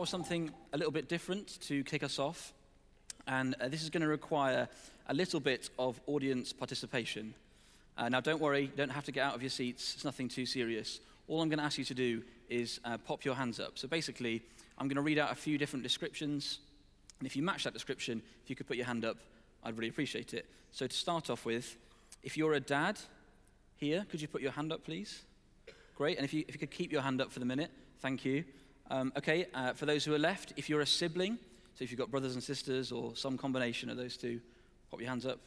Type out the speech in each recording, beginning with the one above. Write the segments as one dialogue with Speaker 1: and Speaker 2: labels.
Speaker 1: start with something a little bit different to kick us off. And uh, this is going to require a little bit of audience participation. Uh, now, don't worry, you don't have to get out of your seats, it's nothing too serious. All I'm going to ask you to do is uh, pop your hands up. So basically, I'm going to read out a few different descriptions. And if you match that description, if you could put your hand up, I'd really appreciate it. So to start off with, if you're a dad here, could you put your hand up, please? Great. And if you, if you could keep your hand up for the minute, thank you. Um, okay, uh, for those who are left, if you're a sibling, so if you've got brothers and sisters or some combination of those two, pop your hands up.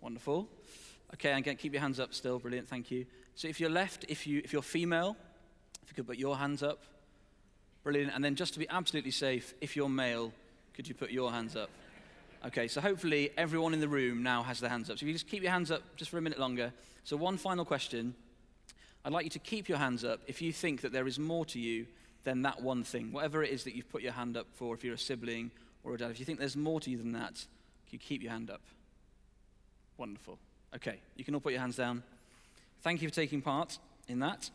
Speaker 1: Wonderful. Okay, and keep your hands up still. Brilliant, thank you. So if you're left, if, you, if you're female, if you could put your hands up. Brilliant. And then just to be absolutely safe, if you're male, could you put your hands up? Okay, so hopefully everyone in the room now has their hands up. So if you just keep your hands up just for a minute longer. So one final question. I'd like you to keep your hands up if you think that there is more to you than that one thing. Whatever it is that you've put your hand up for, if you're a sibling or a dad, if you think there's more to you than that, can you keep your hand up? Wonderful. Okay, you can all put your hands down. Thank you for taking part in that.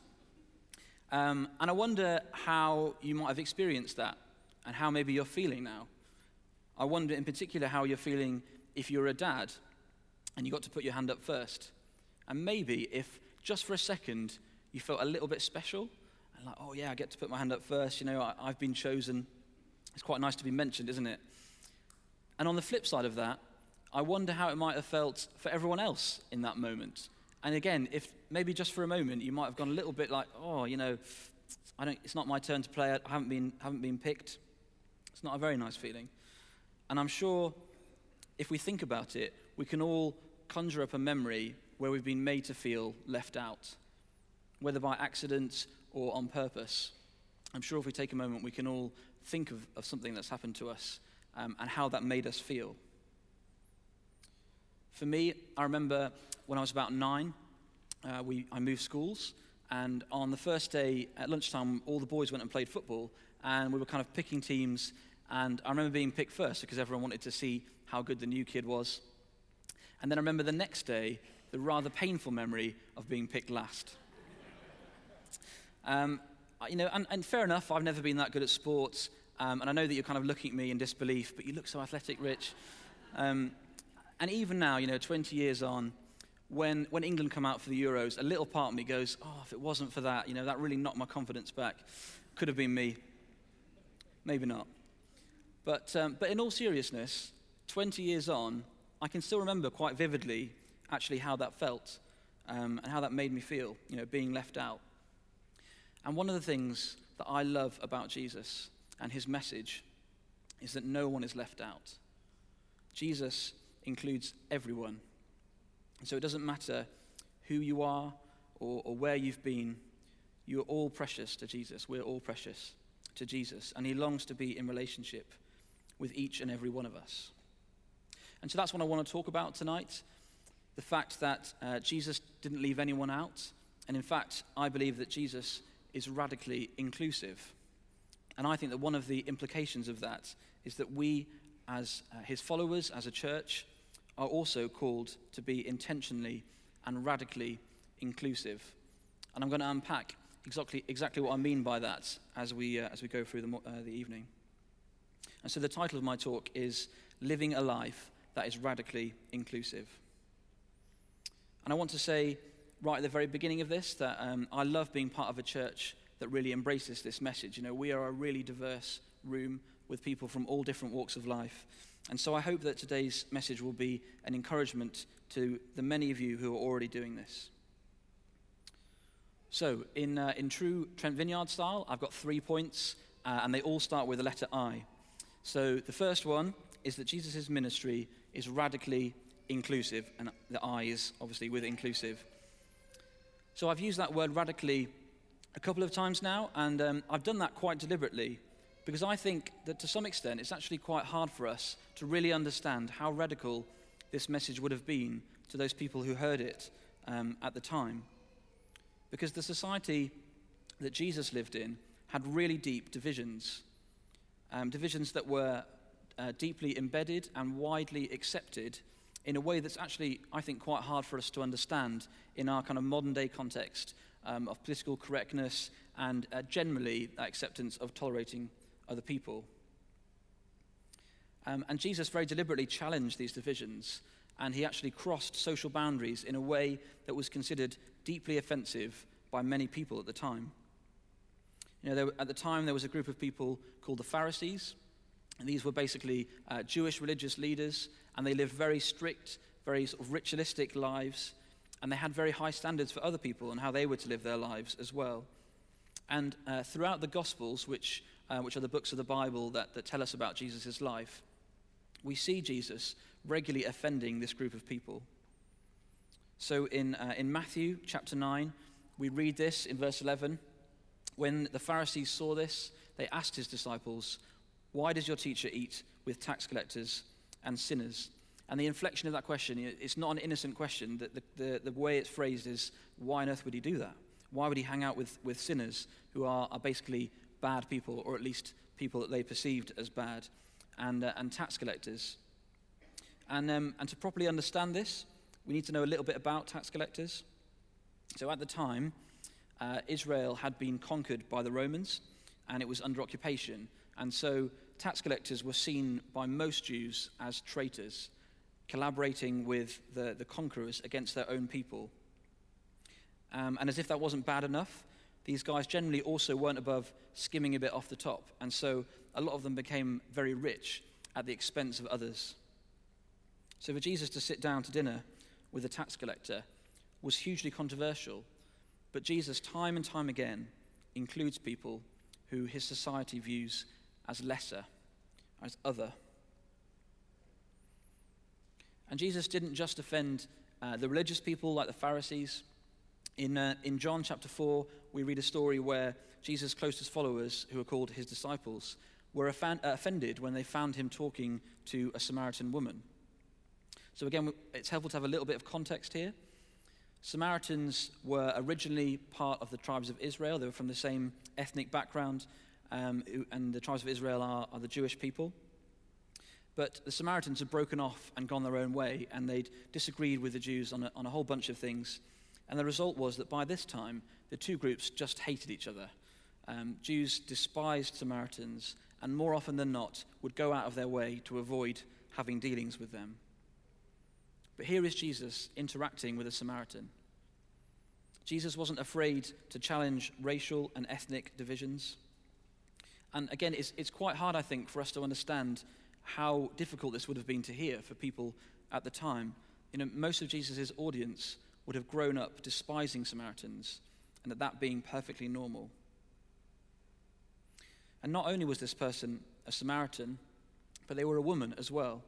Speaker 1: Um, and I wonder how you might have experienced that and how maybe you're feeling now. I wonder in particular how you're feeling if you're a dad and you got to put your hand up first. And maybe if just for a second you felt a little bit special and like, oh yeah, I get to put my hand up first, you know, I, I've been chosen. It's quite nice to be mentioned, isn't it? And on the flip side of that, I wonder how it might have felt for everyone else in that moment. And again, if maybe just for a moment you might have gone a little bit like, oh, you know, I don't, it's not my turn to play, I haven't been, haven't been picked. It's not a very nice feeling. And I'm sure if we think about it, we can all conjure up a memory where we've been made to feel left out, whether by accident or on purpose. I'm sure if we take a moment, we can all think of, of something that's happened to us um, and how that made us feel. For me, I remember when I was about nine, uh, we, I moved schools, and on the first day at lunchtime, all the boys went and played football, and we were kind of picking teams. And I remember being picked first because everyone wanted to see how good the new kid was. And then I remember the next day, the rather painful memory of being picked last. Um, you know, and, and, fair enough, I've never been that good at sports, um, and I know that you're kind of looking at me in disbelief, but you look so athletic, Rich. Um, and even now, you know, 20 years on, when, when England come out for the Euros, a little part of me goes, oh, if it wasn't for that, you know, that really knocked my confidence back. Could have been me. Maybe not. But, um, but in all seriousness, 20 years on, I can still remember quite vividly actually how that felt um, and how that made me feel, you know, being left out. And one of the things that I love about Jesus and his message is that no one is left out. Jesus includes everyone. So it doesn't matter who you are or, or where you've been, you are all precious to Jesus. We're all precious to Jesus. And he longs to be in relationship with each and every one of us. And so that's what I want to talk about tonight the fact that uh, Jesus didn't leave anyone out. And in fact, I believe that Jesus is radically inclusive. And I think that one of the implications of that is that we, as uh, his followers, as a church, are also called to be intentionally and radically inclusive. And I'm going to unpack exactly, exactly what I mean by that as we, uh, as we go through the, uh, the evening. And so the title of my talk is Living a Life That is Radically Inclusive. And I want to say right at the very beginning of this that um, I love being part of a church that really embraces this message. You know, we are a really diverse room with people from all different walks of life. And so I hope that today's message will be an encouragement to the many of you who are already doing this. So, in, uh, in true Trent Vineyard style, I've got three points, uh, and they all start with the letter I. So, the first one is that Jesus' ministry is radically inclusive, and the I is obviously with inclusive. So, I've used that word radically a couple of times now, and um, I've done that quite deliberately because I think that to some extent it's actually quite hard for us to really understand how radical this message would have been to those people who heard it um, at the time. Because the society that Jesus lived in had really deep divisions, um, divisions that were uh, deeply embedded and widely accepted in a way that's actually, I think, quite hard for us to understand in our kind of modern day context um, of political correctness and uh, generally acceptance of tolerating other people. Um, and Jesus very deliberately challenged these divisions, and he actually crossed social boundaries in a way that was considered deeply offensive by many people at the time. You know, there, at the time, there was a group of people called the Pharisees, and these were basically uh, Jewish religious leaders, and they lived very strict, very sort of ritualistic lives, and they had very high standards for other people and how they were to live their lives as well. And uh, throughout the Gospels, which, uh, which are the books of the Bible that, that tell us about Jesus' life, we see Jesus regularly offending this group of people. So in, uh, in Matthew chapter 9, we read this in verse 11. When the Pharisees saw this, they asked his disciples, Why does your teacher eat with tax collectors and sinners? And the inflection of that question, it's not an innocent question. The, the, the, way it's phrased is, Why on earth would he do that? Why would he hang out with, with sinners who are, are basically bad people, or at least people that they perceived as bad, and, uh, and tax collectors? And, um, and to properly understand this, we need to know a little bit about tax collectors. So at the time, uh, Israel had been conquered by the Romans and it was under occupation. And so tax collectors were seen by most Jews as traitors, collaborating with the, the conquerors against their own people. Um, and as if that wasn't bad enough, these guys generally also weren't above skimming a bit off the top. And so a lot of them became very rich at the expense of others. So for Jesus to sit down to dinner with a tax collector was hugely controversial. But Jesus, time and time again, includes people who his society views as lesser, as other. And Jesus didn't just offend uh, the religious people like the Pharisees. In, uh, in John chapter 4, we read a story where Jesus' closest followers, who are called his disciples, were uh, offended when they found him talking to a Samaritan woman. So, again, it's helpful to have a little bit of context here. Samaritans were originally part of the tribes of Israel, they were from the same ethnic background, um, and the tribes of Israel are, are the Jewish people. But the Samaritans had broken off and gone their own way, and they'd disagreed with the Jews on a, on a whole bunch of things. And the result was that by this time, the two groups just hated each other. Um, Jews despised Samaritans, and more often than not, would go out of their way to avoid having dealings with them. But here is Jesus interacting with a Samaritan. Jesus wasn't afraid to challenge racial and ethnic divisions. And again, it's, it's quite hard, I think, for us to understand how difficult this would have been to hear for people at the time. You know, most of Jesus' audience would have grown up despising Samaritans, and that that being perfectly normal. And not only was this person a Samaritan, but they were a woman as well.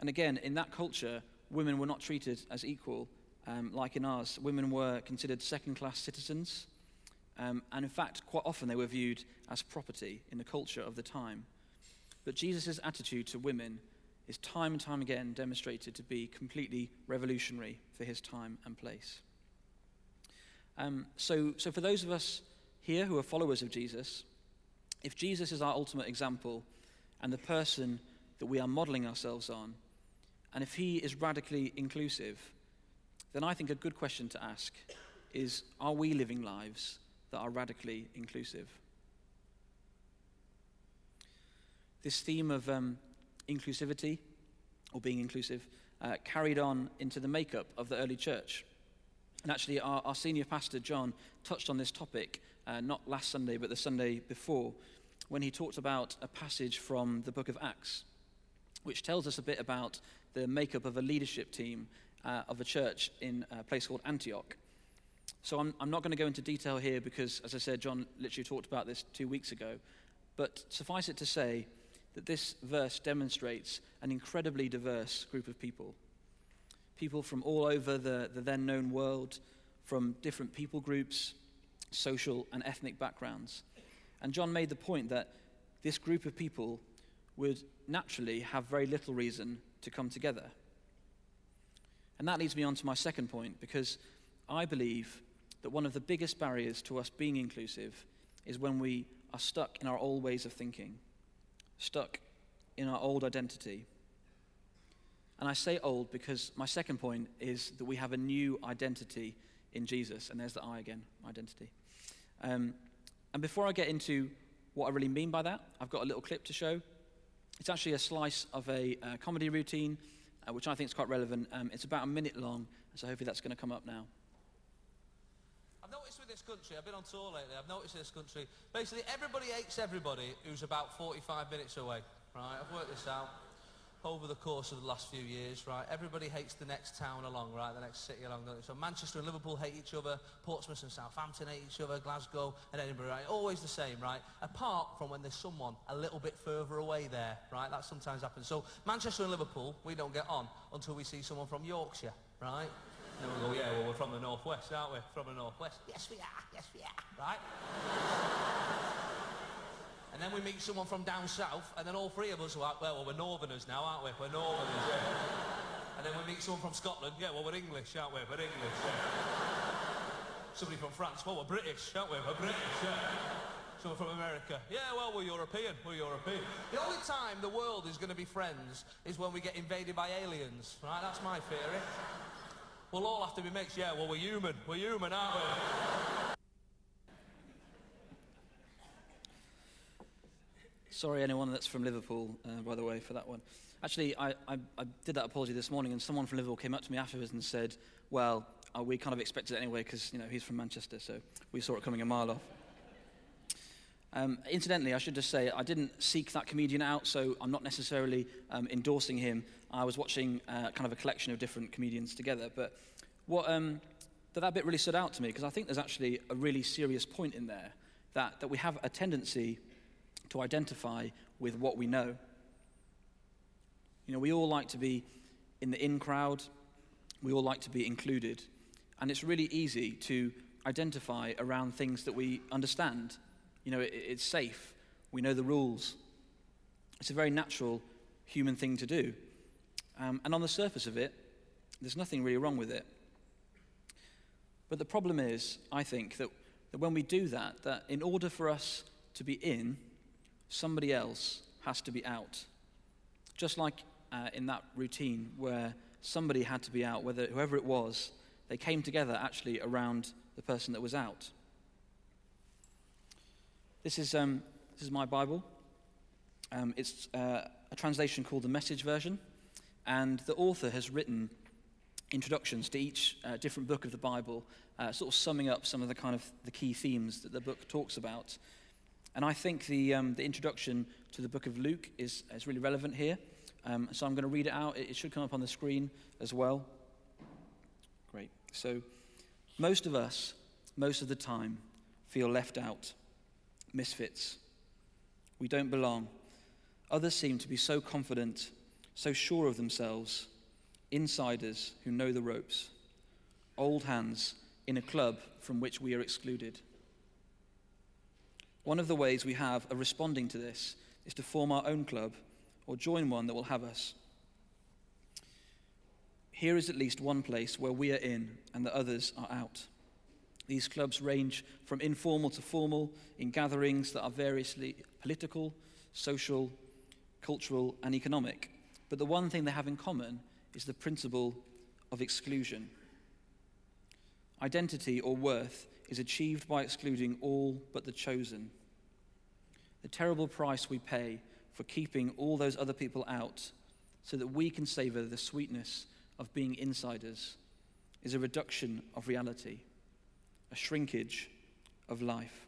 Speaker 1: And again, in that culture, women were not treated as equal um, like in ours. Women were considered second class citizens, um, and in fact, quite often they were viewed as property in the culture of the time. But Jesus' attitude to women is time and time again demonstrated to be completely revolutionary for his time and place. Um, so, so, for those of us here who are followers of Jesus, if Jesus is our ultimate example and the person that we are modeling ourselves on, and if he is radically inclusive, then I think a good question to ask is are we living lives that are radically inclusive? This theme of um, inclusivity, or being inclusive, uh, carried on into the makeup of the early church. And actually, our, our senior pastor, John, touched on this topic uh, not last Sunday, but the Sunday before, when he talked about a passage from the book of Acts, which tells us a bit about the makeup of a leadership team uh, of a church in a place called Antioch. So I'm, I'm not going to go into detail here because, as I said, John literally talked about this two weeks ago. But suffice it to say that this verse demonstrates an incredibly diverse group of people. People from all over the, the then known world, from different people groups, social and ethnic backgrounds. And John made the point that this group of people would naturally have very little reason to come together. And that leads me on to my second point, because I believe that one of the biggest barriers to us being inclusive is when we are stuck in our old ways of thinking, stuck in our old identity. And I say old because my second point is that we have a new identity in Jesus. And there's the I again, identity. Um, and before I get into what I really mean by that, I've got a little clip to show. It's actually a slice of a uh, comedy routine, uh, which I think is quite relevant. Um, it's about a minute long, so hopefully that's going to come up now.
Speaker 2: I've noticed with this country, I've been on tour lately, I've noticed this country, basically everybody hates everybody who's about 45 minutes away, right? I've worked this out over the course of the last few years, right? Everybody hates the next town along, right? The next city along. So Manchester and Liverpool hate each other, Portsmouth and Southampton hate each other, Glasgow and Edinburgh, right? Always the same, right? Apart from when there's someone a little bit further away there, right? That sometimes happens. So Manchester and Liverpool, we don't get on until we see someone from Yorkshire, right? And we go, yeah, well, we're from the northwest, aren't we? From the northwest. Yes, we are. Yes, we are. Right? And then we meet someone from down south, and then all three of us are like, well, well, we're northerners now, aren't we? We're northerners, yeah. And then we meet someone from Scotland, yeah, well, we're English, aren't we? We're English, yeah. Somebody from France, well, we're British, aren't we? We're British, yeah. Someone from America, yeah, well, we're European, we're European. The only time the world is going to be friends is when we get invaded by aliens, right? That's my theory. We'll all have to be mixed. yeah, well, we're human, we're human, aren't we?
Speaker 1: Sorry, anyone that's from Liverpool, uh, by the way, for that one. Actually, I, I, I, did that apology this morning, and someone from Liverpool came up to me afterwards and said, "Well, uh, we kind of expected it anyway because you know he's from Manchester, so we saw it coming a mile off." Um, incidentally, I should just say I didn't seek that comedian out, so I'm not necessarily um, endorsing him. I was watching uh, kind of a collection of different comedians together, but what um, that, that bit really stood out to me because I think there's actually a really serious point in there that that we have a tendency to identify with what we know. You know, we all like to be in the in crowd, we all like to be included, and it's really easy to identify around things that we understand. You know, it, it's safe, we know the rules. It's a very natural human thing to do. Um, and on the surface of it, there's nothing really wrong with it. But the problem is, I think, that, that when we do that, that in order for us to be in, somebody else has to be out. Just like uh, in that routine where somebody had to be out, whether whoever it was, they came together actually around the person that was out. This is, um, this is my Bible. Um, it's uh, a translation called the Message Version, and the author has written introductions to each uh, different book of the Bible, uh, sort of summing up some of the kind of the key themes that the book talks about. And I think the, um, the introduction to the book of Luke is, is really relevant here. Um, so I'm going to read it out. It, it should come up on the screen as well. Great. So, most of us, most of the time, feel left out, misfits. We don't belong. Others seem to be so confident, so sure of themselves, insiders who know the ropes, old hands in a club from which we are excluded. One of the ways we have of responding to this is to form our own club or join one that will have us. Here is at least one place where we are in and the others are out. These clubs range from informal to formal in gatherings that are variously political, social, cultural, and economic. But the one thing they have in common is the principle of exclusion. Identity or worth is achieved by excluding all but the chosen. The terrible price we pay for keeping all those other people out so that we can savor the sweetness of being insiders is a reduction of reality, a shrinkage of life.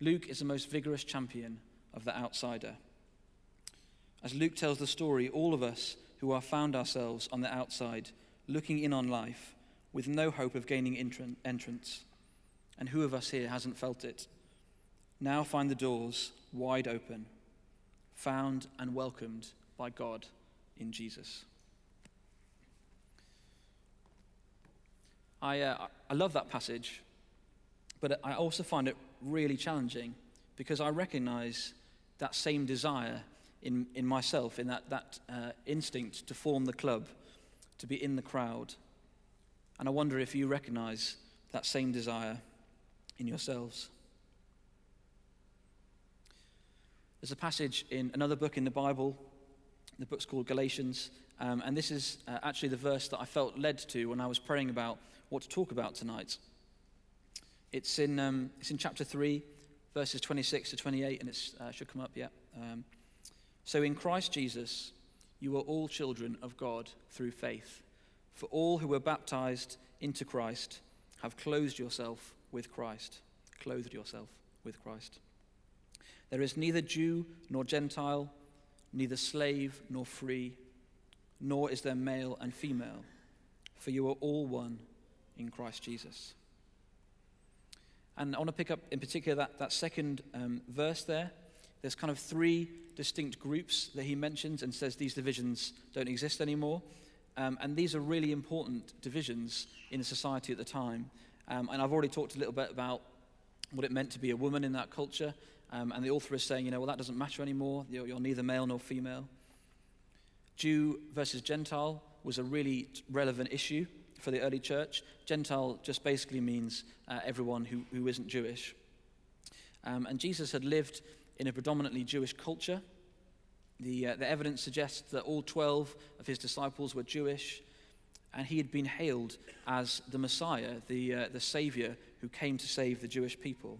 Speaker 1: Luke is the most vigorous champion of the outsider. As Luke tells the story, all of us who are found ourselves on the outside, looking in on life, with no hope of gaining entrance. And who of us here hasn't felt it? Now find the doors wide open, found and welcomed by God in Jesus. I, uh, I love that passage, but I also find it really challenging because I recognize that same desire in, in myself, in that, that uh, instinct to form the club, to be in the crowd. And I wonder if you recognize that same desire in yourselves. There's a passage in another book in the Bible. The book's called Galatians. Um, and this is uh, actually the verse that I felt led to when I was praying about what to talk about tonight. It's in, um, it's in chapter 3, verses 26 to 28, and it uh, should come up, yeah. Um, so in Christ Jesus, you are all children of God through faith. For all who were baptized into Christ have clothed yourself with Christ. Clothed yourself with Christ. There is neither Jew nor Gentile, neither slave nor free, nor is there male and female, for you are all one in Christ Jesus. And I want to pick up in particular that, that second um, verse there. There's kind of three distinct groups that he mentions and says these divisions don't exist anymore. Um, and these are really important divisions in society at the time. Um, and I've already talked a little bit about what it meant to be a woman in that culture. Um, and the author is saying, you know, well, that doesn't matter anymore. You're, you're neither male nor female. Jew versus Gentile was a really relevant issue for the early church. Gentile just basically means uh, everyone who, who isn't Jewish. Um, and Jesus had lived in a predominantly Jewish culture. The, uh, the evidence suggests that all 12 of his disciples were Jewish, and he had been hailed as the Messiah, the, uh, the Savior who came to save the Jewish people.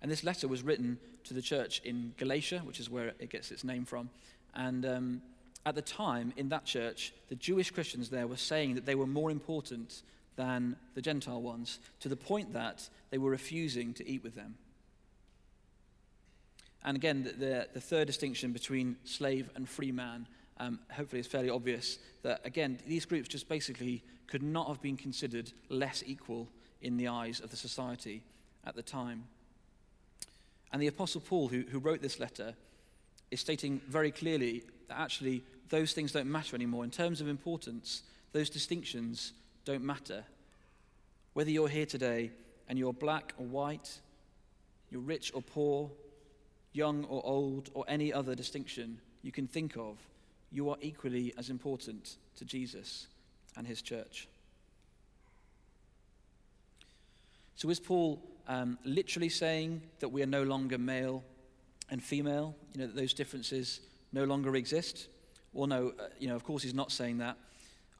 Speaker 1: And this letter was written to the church in Galatia, which is where it gets its name from. And um, at the time, in that church, the Jewish Christians there were saying that they were more important than the Gentile ones, to the point that they were refusing to eat with them. And again, the, the, the third distinction between slave and free man, um, hopefully, is fairly obvious that, again, these groups just basically could not have been considered less equal in the eyes of the society at the time. And the Apostle Paul, who, who wrote this letter, is stating very clearly that actually those things don't matter anymore. In terms of importance, those distinctions don't matter. Whether you're here today and you're black or white, you're rich or poor, young or old, or any other distinction you can think of, you are equally as important to Jesus and his church. So, is Paul um, literally saying that we are no longer male and female? You know, that those differences no longer exist? Well, no, uh, you know, of course, he's not saying that.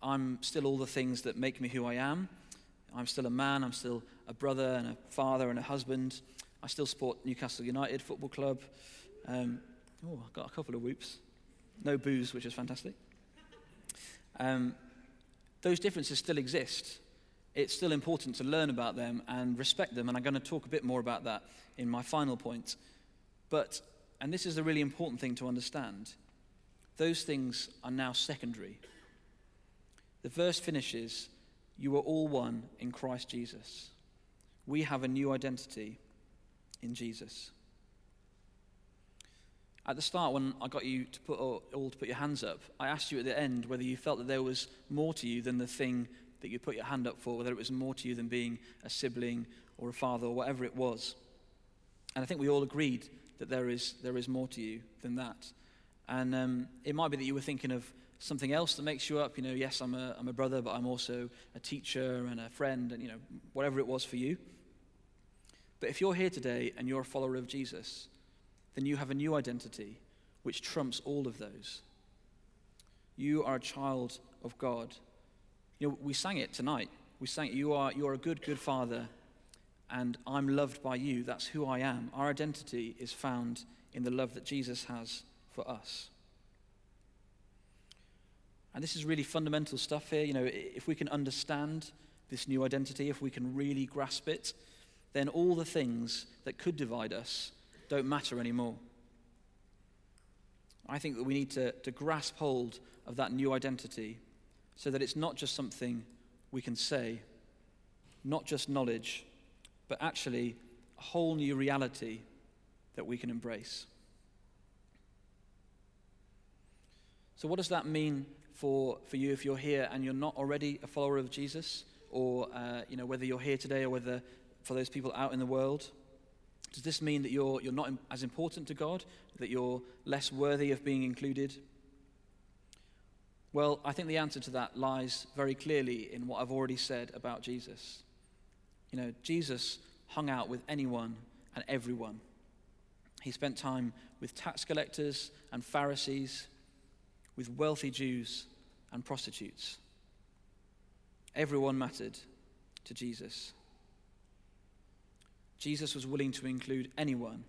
Speaker 1: I'm still all the things that make me who I am. I'm still a man, I'm still a brother and a father and a husband. I still support Newcastle United Football Club. Um, oh, I've got a couple of whoops. No boos, which is fantastic. Um, those differences still exist. It's still important to learn about them and respect them, and I'm going to talk a bit more about that in my final point. But, and this is a really important thing to understand, those things are now secondary. The verse finishes, You are all one in Christ Jesus. We have a new identity in Jesus. At the start, when I got you to put all, to put your hands up, I asked you at the end whether you felt that there was more to you than the thing that you put your hand up for, whether it was more to you than being a sibling or a father or whatever it was. And I think we all agreed that there is, there is more to you than that. And um, it might be that you were thinking of something else that makes you up. You know, yes, I'm a, I'm a brother, but I'm also a teacher and a friend, and, you know, whatever it was for you. But if you're here today and you're a follower of Jesus, then you have a new identity which trumps all of those. You are a child of God. You know, we sang it tonight. We sang you are, you are a good, good father, and I'm loved by you. That's who I am. Our identity is found in the love that Jesus has for us. And this is really fundamental stuff here. You know, if we can understand this new identity, if we can really grasp it, then all the things that could divide us don't matter anymore. I think that we need to, to grasp hold of that new identity so that it's not just something we can say, not just knowledge, but actually a whole new reality that we can embrace. So, what does that mean for, for you if you're here and you're not already a follower of Jesus? Or, uh, you know, whether you're here today or whether for those people out in the world? Does this mean that you're, you're not as important to God, that you're less worthy of being included? Well, I think the answer to that lies very clearly in what I've already said about Jesus. You know, Jesus hung out with anyone and everyone. He spent time with tax collectors and Pharisees, with wealthy Jews and prostitutes. Everyone mattered to Jesus. Jesus was willing to include anyone.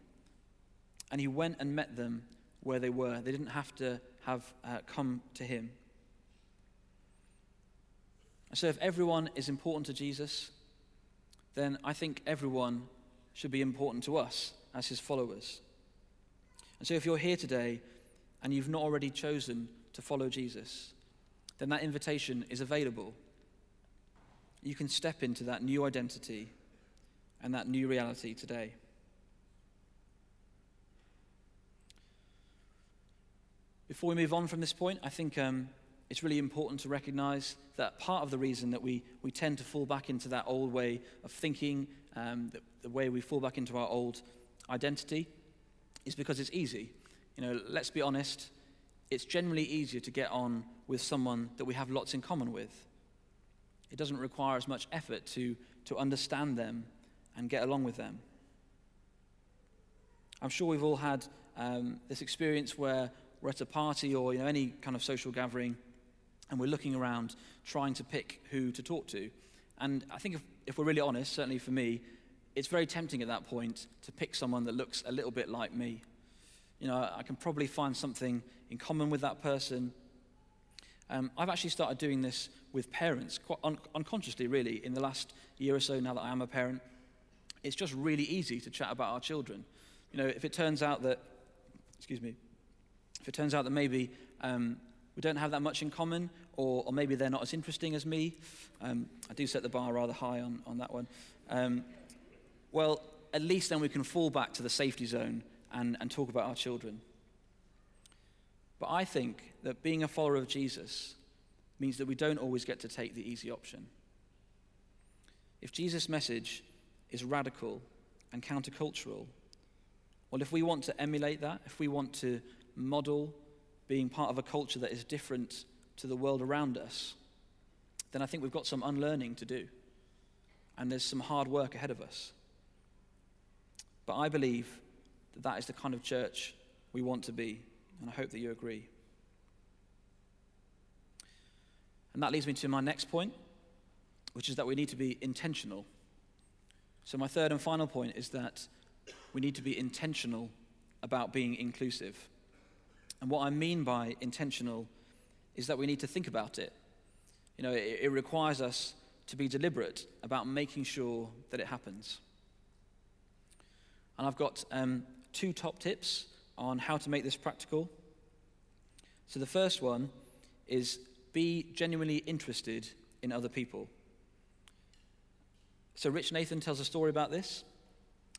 Speaker 1: And he went and met them where they were. They didn't have to have uh, come to him. So, if everyone is important to Jesus, then I think everyone should be important to us as his followers. And so, if you're here today and you've not already chosen to follow Jesus, then that invitation is available. You can step into that new identity and that new reality today. Before we move on from this point, I think um, it's really important to recognize that part of the reason that we, we tend to fall back into that old way of thinking, um, the, the way we fall back into our old identity, is because it's easy. You know, let's be honest, it's generally easier to get on with someone that we have lots in common with. It doesn't require as much effort to, to understand them and get along with them. I'm sure we've all had um, this experience where we're at a party or you know, any kind of social gathering and we're looking around trying to pick who to talk to. And I think if, if we're really honest, certainly for me, it's very tempting at that point to pick someone that looks a little bit like me. You know, I can probably find something in common with that person. Um, I've actually started doing this with parents, quite un- unconsciously, really, in the last year or so now that I am a parent. It's just really easy to chat about our children. You know, if it turns out that, excuse me, if it turns out that maybe um, we don't have that much in common, or, or, maybe they're not as interesting as me, um, I do set the bar rather high on, on that one. Um, well, at least then we can fall back to the safety zone and, and talk about our children. But I think that being a follower of Jesus means that we don't always get to take the easy option. If Jesus' message is radical and countercultural, well, if we want to emulate that, if we want to model being part of a culture that is different to the world around us, then I think we've got some unlearning to do. And there's some hard work ahead of us. But I believe that that is the kind of church we want to be, and I hope that you agree. And that leads me to my next point, which is that we need to be intentional. So, my third and final point is that we need to be intentional about being inclusive. And what I mean by intentional is that we need to think about it. You know, it, it requires us to be deliberate about making sure that it happens. And I've got um, two top tips on how to make this practical. So the first one is be genuinely interested in other people. So Rich Nathan tells a story about this.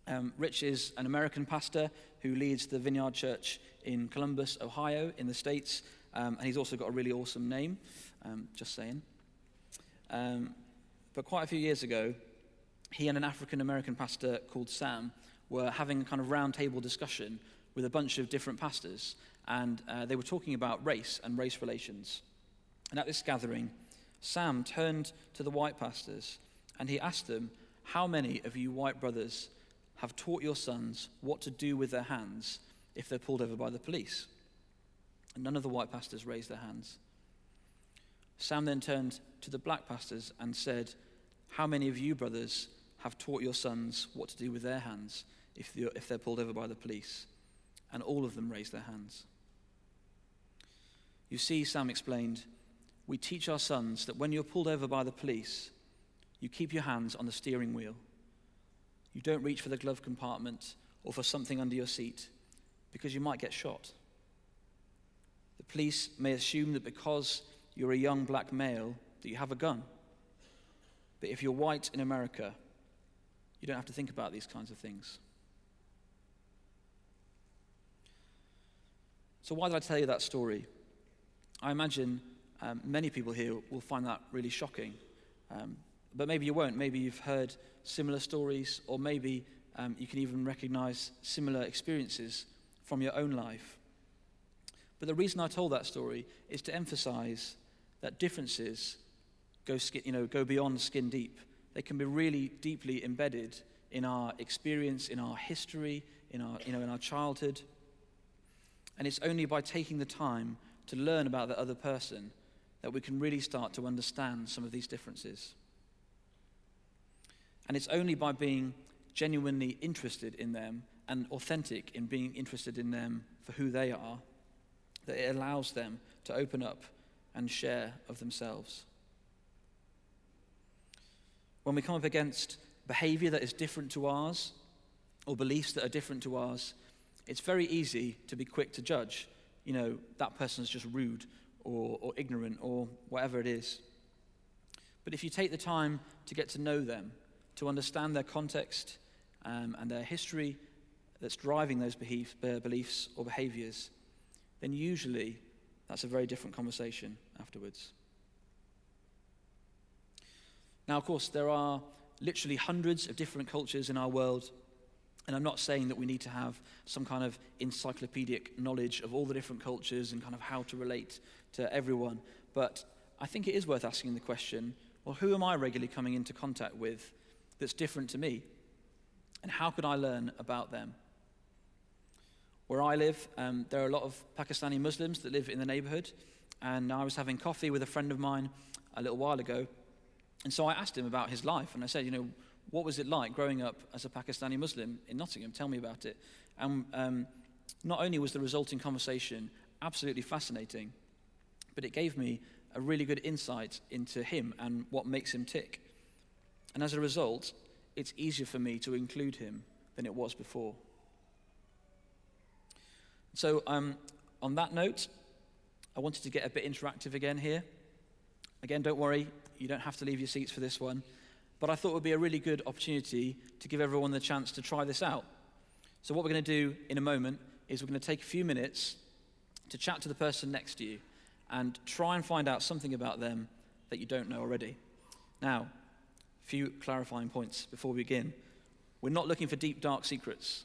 Speaker 1: Um, Rich is an American pastor who leads the Vineyard Church in Columbus, Ohio, in the States, um, and he's also got a really awesome name, um, just saying. Um, but quite a few years ago, he and an African American pastor called Sam were having a kind of roundtable discussion with a bunch of different pastors, and uh, they were talking about race and race relations. And at this gathering, Sam turned to the white pastors and he asked them, How many of you white brothers have taught your sons what to do with their hands if they're pulled over by the police? And none of the white pastors raised their hands. Sam then turned to the black pastors and said, How many of you brothers have taught your sons what to do with their hands if they're, if they're pulled over by the police? And all of them raised their hands. You see, Sam explained, we teach our sons that when you're pulled over by the police, you keep your hands on the steering wheel. You don't reach for the glove compartment or for something under your seat because you might get shot. The police may assume that because you're a young black male that you have a gun. But if you're white in America, you don't have to think about these kinds of things. So, why did I tell you that story? I imagine um, many people here will find that really shocking. Um, but maybe you won't. Maybe you've heard similar stories, or maybe um, you can even recognize similar experiences from your own life. But the reason I told that story is to emphasize that differences go, skin, you know, go beyond skin deep. They can be really deeply embedded in our experience, in our history, in our, you know, in our childhood. And it's only by taking the time to learn about the other person that we can really start to understand some of these differences. And it's only by being genuinely interested in them and authentic in being interested in them for who they are, that it allows them to open up and share of themselves. When we come up against behavior that is different to ours or beliefs that are different to ours, it's very easy to be quick to judge. You know, that person's just rude or, or ignorant or whatever it is. But if you take the time to get to know them, to understand their context um, and their history that's driving those belief, uh, beliefs or behaviors, then usually that's a very different conversation afterwards. Now, of course, there are literally hundreds of different cultures in our world, and I'm not saying that we need to have some kind of encyclopedic knowledge of all the different cultures and kind of how to relate to everyone, but I think it is worth asking the question well, who am I regularly coming into contact with that's different to me? And how could I learn about them? Where I live, um, there are a lot of Pakistani Muslims that live in the neighborhood, and I was having coffee with a friend of mine a little while ago, and so I asked him about his life, and I said, you know, what was it like growing up as a Pakistani Muslim in Nottingham? Tell me about it. And um, not only was the resulting conversation absolutely fascinating, but it gave me a really good insight into him and what makes him tick. And as a result, it's easier for me to include him than it was before. So, um, on that note, I wanted to get a bit interactive again here. Again, don't worry, you don't have to leave your seats for this one. But I thought it would be a really good opportunity to give everyone the chance to try this out. So, what we're going to do in a moment is we're going to take a few minutes to chat to the person next to you and try and find out something about them that you don't know already. Now, few clarifying points before we begin. We're not looking for deep, dark secrets.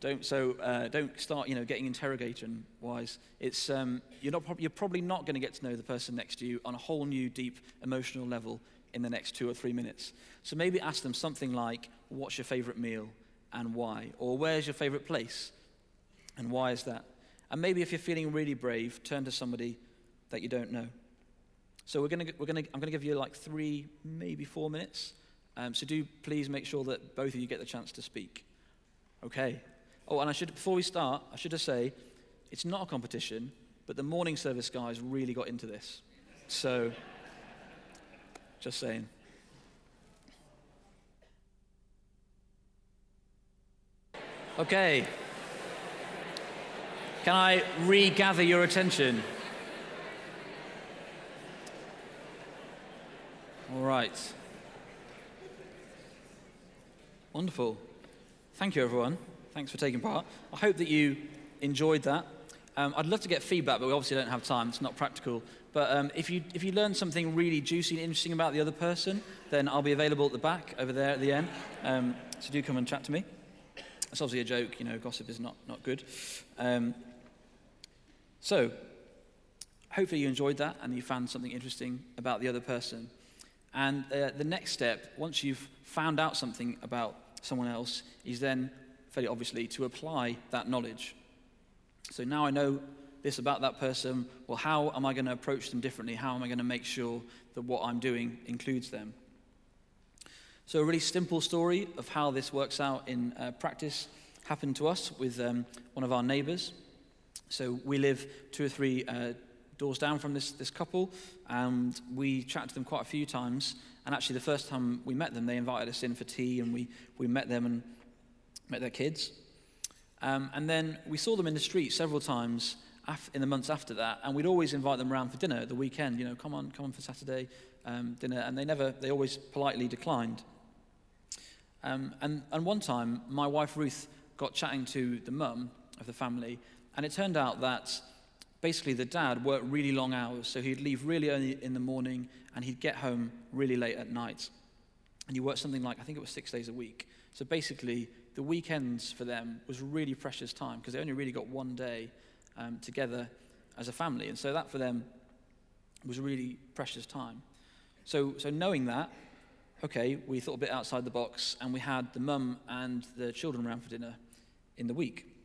Speaker 1: Don't, so uh, don't start, you know, getting interrogation wise. It's, um, you're, not, you're probably not going to get to know the person next to you on a whole new, deep emotional level in the next two or three minutes. So maybe ask them something like, what's your favorite meal and why? Or where's your favorite place and why is that? And maybe if you're feeling really brave, turn to somebody that you don't know. So we're gonna, we're gonna, I'm going to give you like three, maybe four minutes. Um, so do please make sure that both of you get the chance to speak. Okay. Oh, and I should, before we start, I should just say, it's not a competition, but the morning service guys really got into this. So, just saying. Okay. Can I regather your attention? All right. Wonderful. Thank you, everyone. Thanks for taking part. I hope that you enjoyed that. Um, I'd love to get feedback, but we obviously don't have time. It's not practical. But um, if, you, if you learn something really juicy and interesting about the other person, then I'll be available at the back over there at the end. Um, so do come and chat to me. It's obviously a joke, you know, gossip is not, not good. Um, so, hopefully you enjoyed that and you found something interesting about the other person. And uh, the next step, once you've found out something about someone else, is then fairly obviously, to apply that knowledge. So now I know this about that person. Well, how am I going to approach them differently? How am I going to make sure that what I'm doing includes them? So, a really simple story of how this works out in uh, practice happened to us with um, one of our neighbors. So, we live two or three uh, doors down from this, this couple, and we chatted to them quite a few times. And actually, the first time we met them, they invited us in for tea, and we, we met them and met their kids. Um, and then we saw them in the street several times af- in the months after that, and we'd always invite them around for dinner at the weekend. You know, come on, come on for Saturday um, dinner, and they never, they always politely declined. Um, and, and one time, my wife Ruth got chatting to the mum of the family, and it turned out that basically the dad worked really long hours, so he'd leave really early in the morning and he'd get home really late at night. And he worked something like, I think it was six days a week. So basically, the weekends for them was really precious time because they only really got one day um, together as a family. And so that for them was really precious time. So, so knowing that, okay, we thought a bit outside the box and we had the mum and the children around for dinner in the week.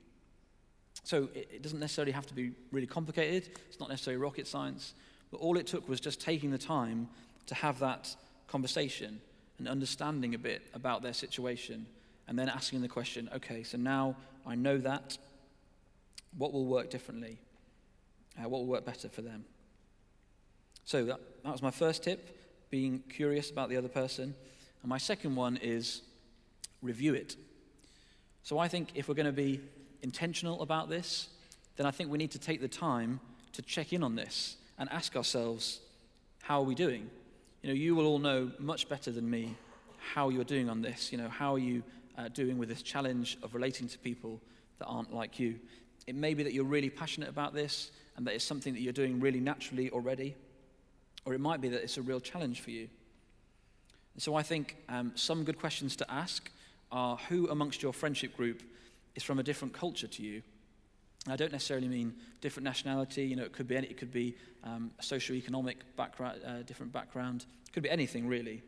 Speaker 1: So it, it doesn't necessarily have to be really complicated, it's not necessarily rocket science, but all it took was just taking the time to have that conversation and understanding a bit about their situation and then asking the question okay, so now I know that. What will work differently? Uh, what will work better for them? So that, that was my first tip being curious about the other person. And my second one is review it. So I think if we're going to be intentional about this, then I think we need to take the time to check in on this and ask ourselves, how are we doing? You know, you will all know much better than me how you're doing on this. You know, how are you uh, doing with this challenge of relating to people that aren't like you? It may be that you're really passionate about this and that it's something that you're doing really naturally already, or it might be that it's a real challenge for you. And so I think um, some good questions to ask are who amongst your friendship group is from a different culture to you? I don't necessarily mean different nationality. You know, it could be any, it could be um, socioeconomic background, uh, different background. It could be anything really.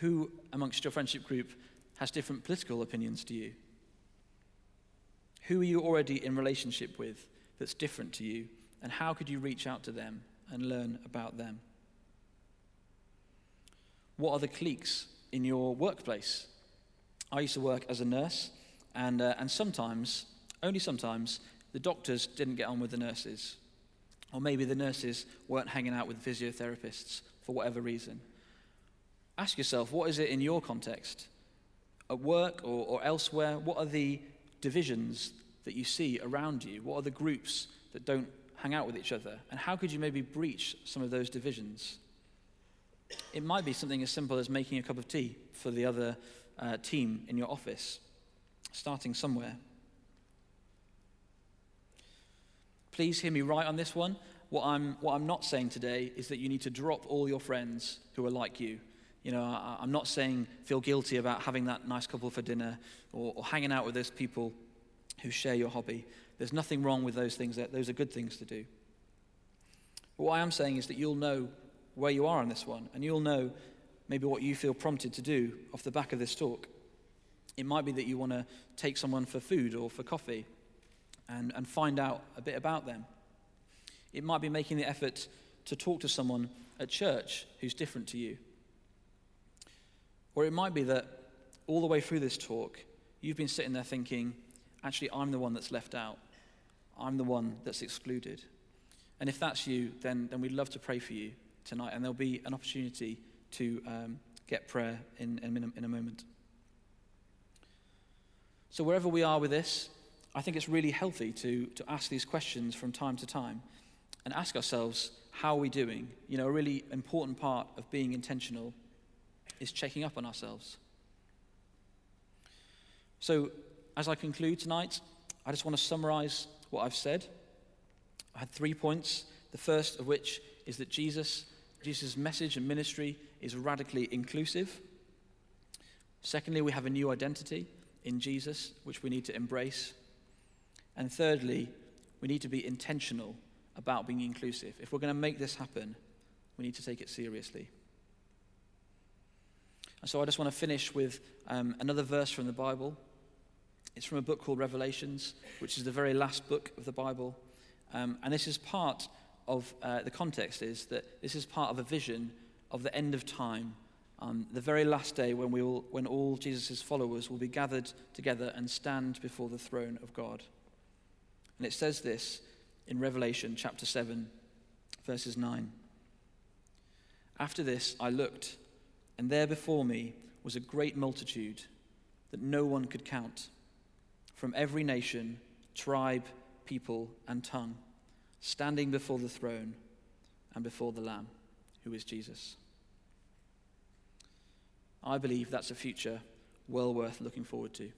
Speaker 1: Who amongst your friendship group has different political opinions to you? Who are you already in relationship with that's different to you? And how could you reach out to them and learn about them? What are the cliques in your workplace? I used to work as a nurse, and, uh, and sometimes, only sometimes, the doctors didn't get on with the nurses. Or maybe the nurses weren't hanging out with physiotherapists for whatever reason. Ask yourself, what is it in your context? At work or, or elsewhere, what are the divisions that you see around you? What are the groups that don't hang out with each other? And how could you maybe breach some of those divisions? It might be something as simple as making a cup of tea for the other uh, team in your office, starting somewhere. Please hear me right on this one. What I'm, what I'm not saying today is that you need to drop all your friends who are like you. You know, I, am not saying feel guilty about having that nice couple for dinner or, or hanging out with those people who share your hobby. There's nothing wrong with those things. Those are good things to do. But what I am saying is that you'll know where you are on this one, and you'll know maybe what you feel prompted to do off the back of this talk. It might be that you want to take someone for food or for coffee and, and find out a bit about them. It might be making the effort to talk to someone at church who's different to you. Or it might be that all the way through this talk, you've been sitting there thinking, actually, I'm the one that's left out. I'm the one that's excluded. And if that's you, then, then we'd love to pray for you tonight, and there'll be an opportunity to um, get prayer in, in, in a moment. So, wherever we are with this, I think it's really healthy to, to ask these questions from time to time and ask ourselves, how are we doing? You know, a really important part of being intentional is checking up on ourselves. So, as I conclude tonight, I just want to summarize what I've said. I had three points. The first of which is that Jesus, Jesus' message and ministry is radically inclusive. Secondly, we have a new identity in Jesus, which we need to embrace. And thirdly, we need to be intentional about being inclusive. If we're going to make this happen, we need to take it seriously. And so I just want to finish with um, another verse from the Bible. It's from a book called Revelations, which is the very last book of the Bible. Um, and this is part of uh, the context is that this is part of a vision of the end of time, um, the very last day when, we will, when all Jesus' followers will be gathered together and stand before the throne of God. And it says this in Revelation chapter 7, verses 9. After this, I looked and there before me was a great multitude that no one could count, from every nation, tribe, people, and tongue, standing before the throne and before the Lamb, who is Jesus. I believe that's a future well worth looking forward to.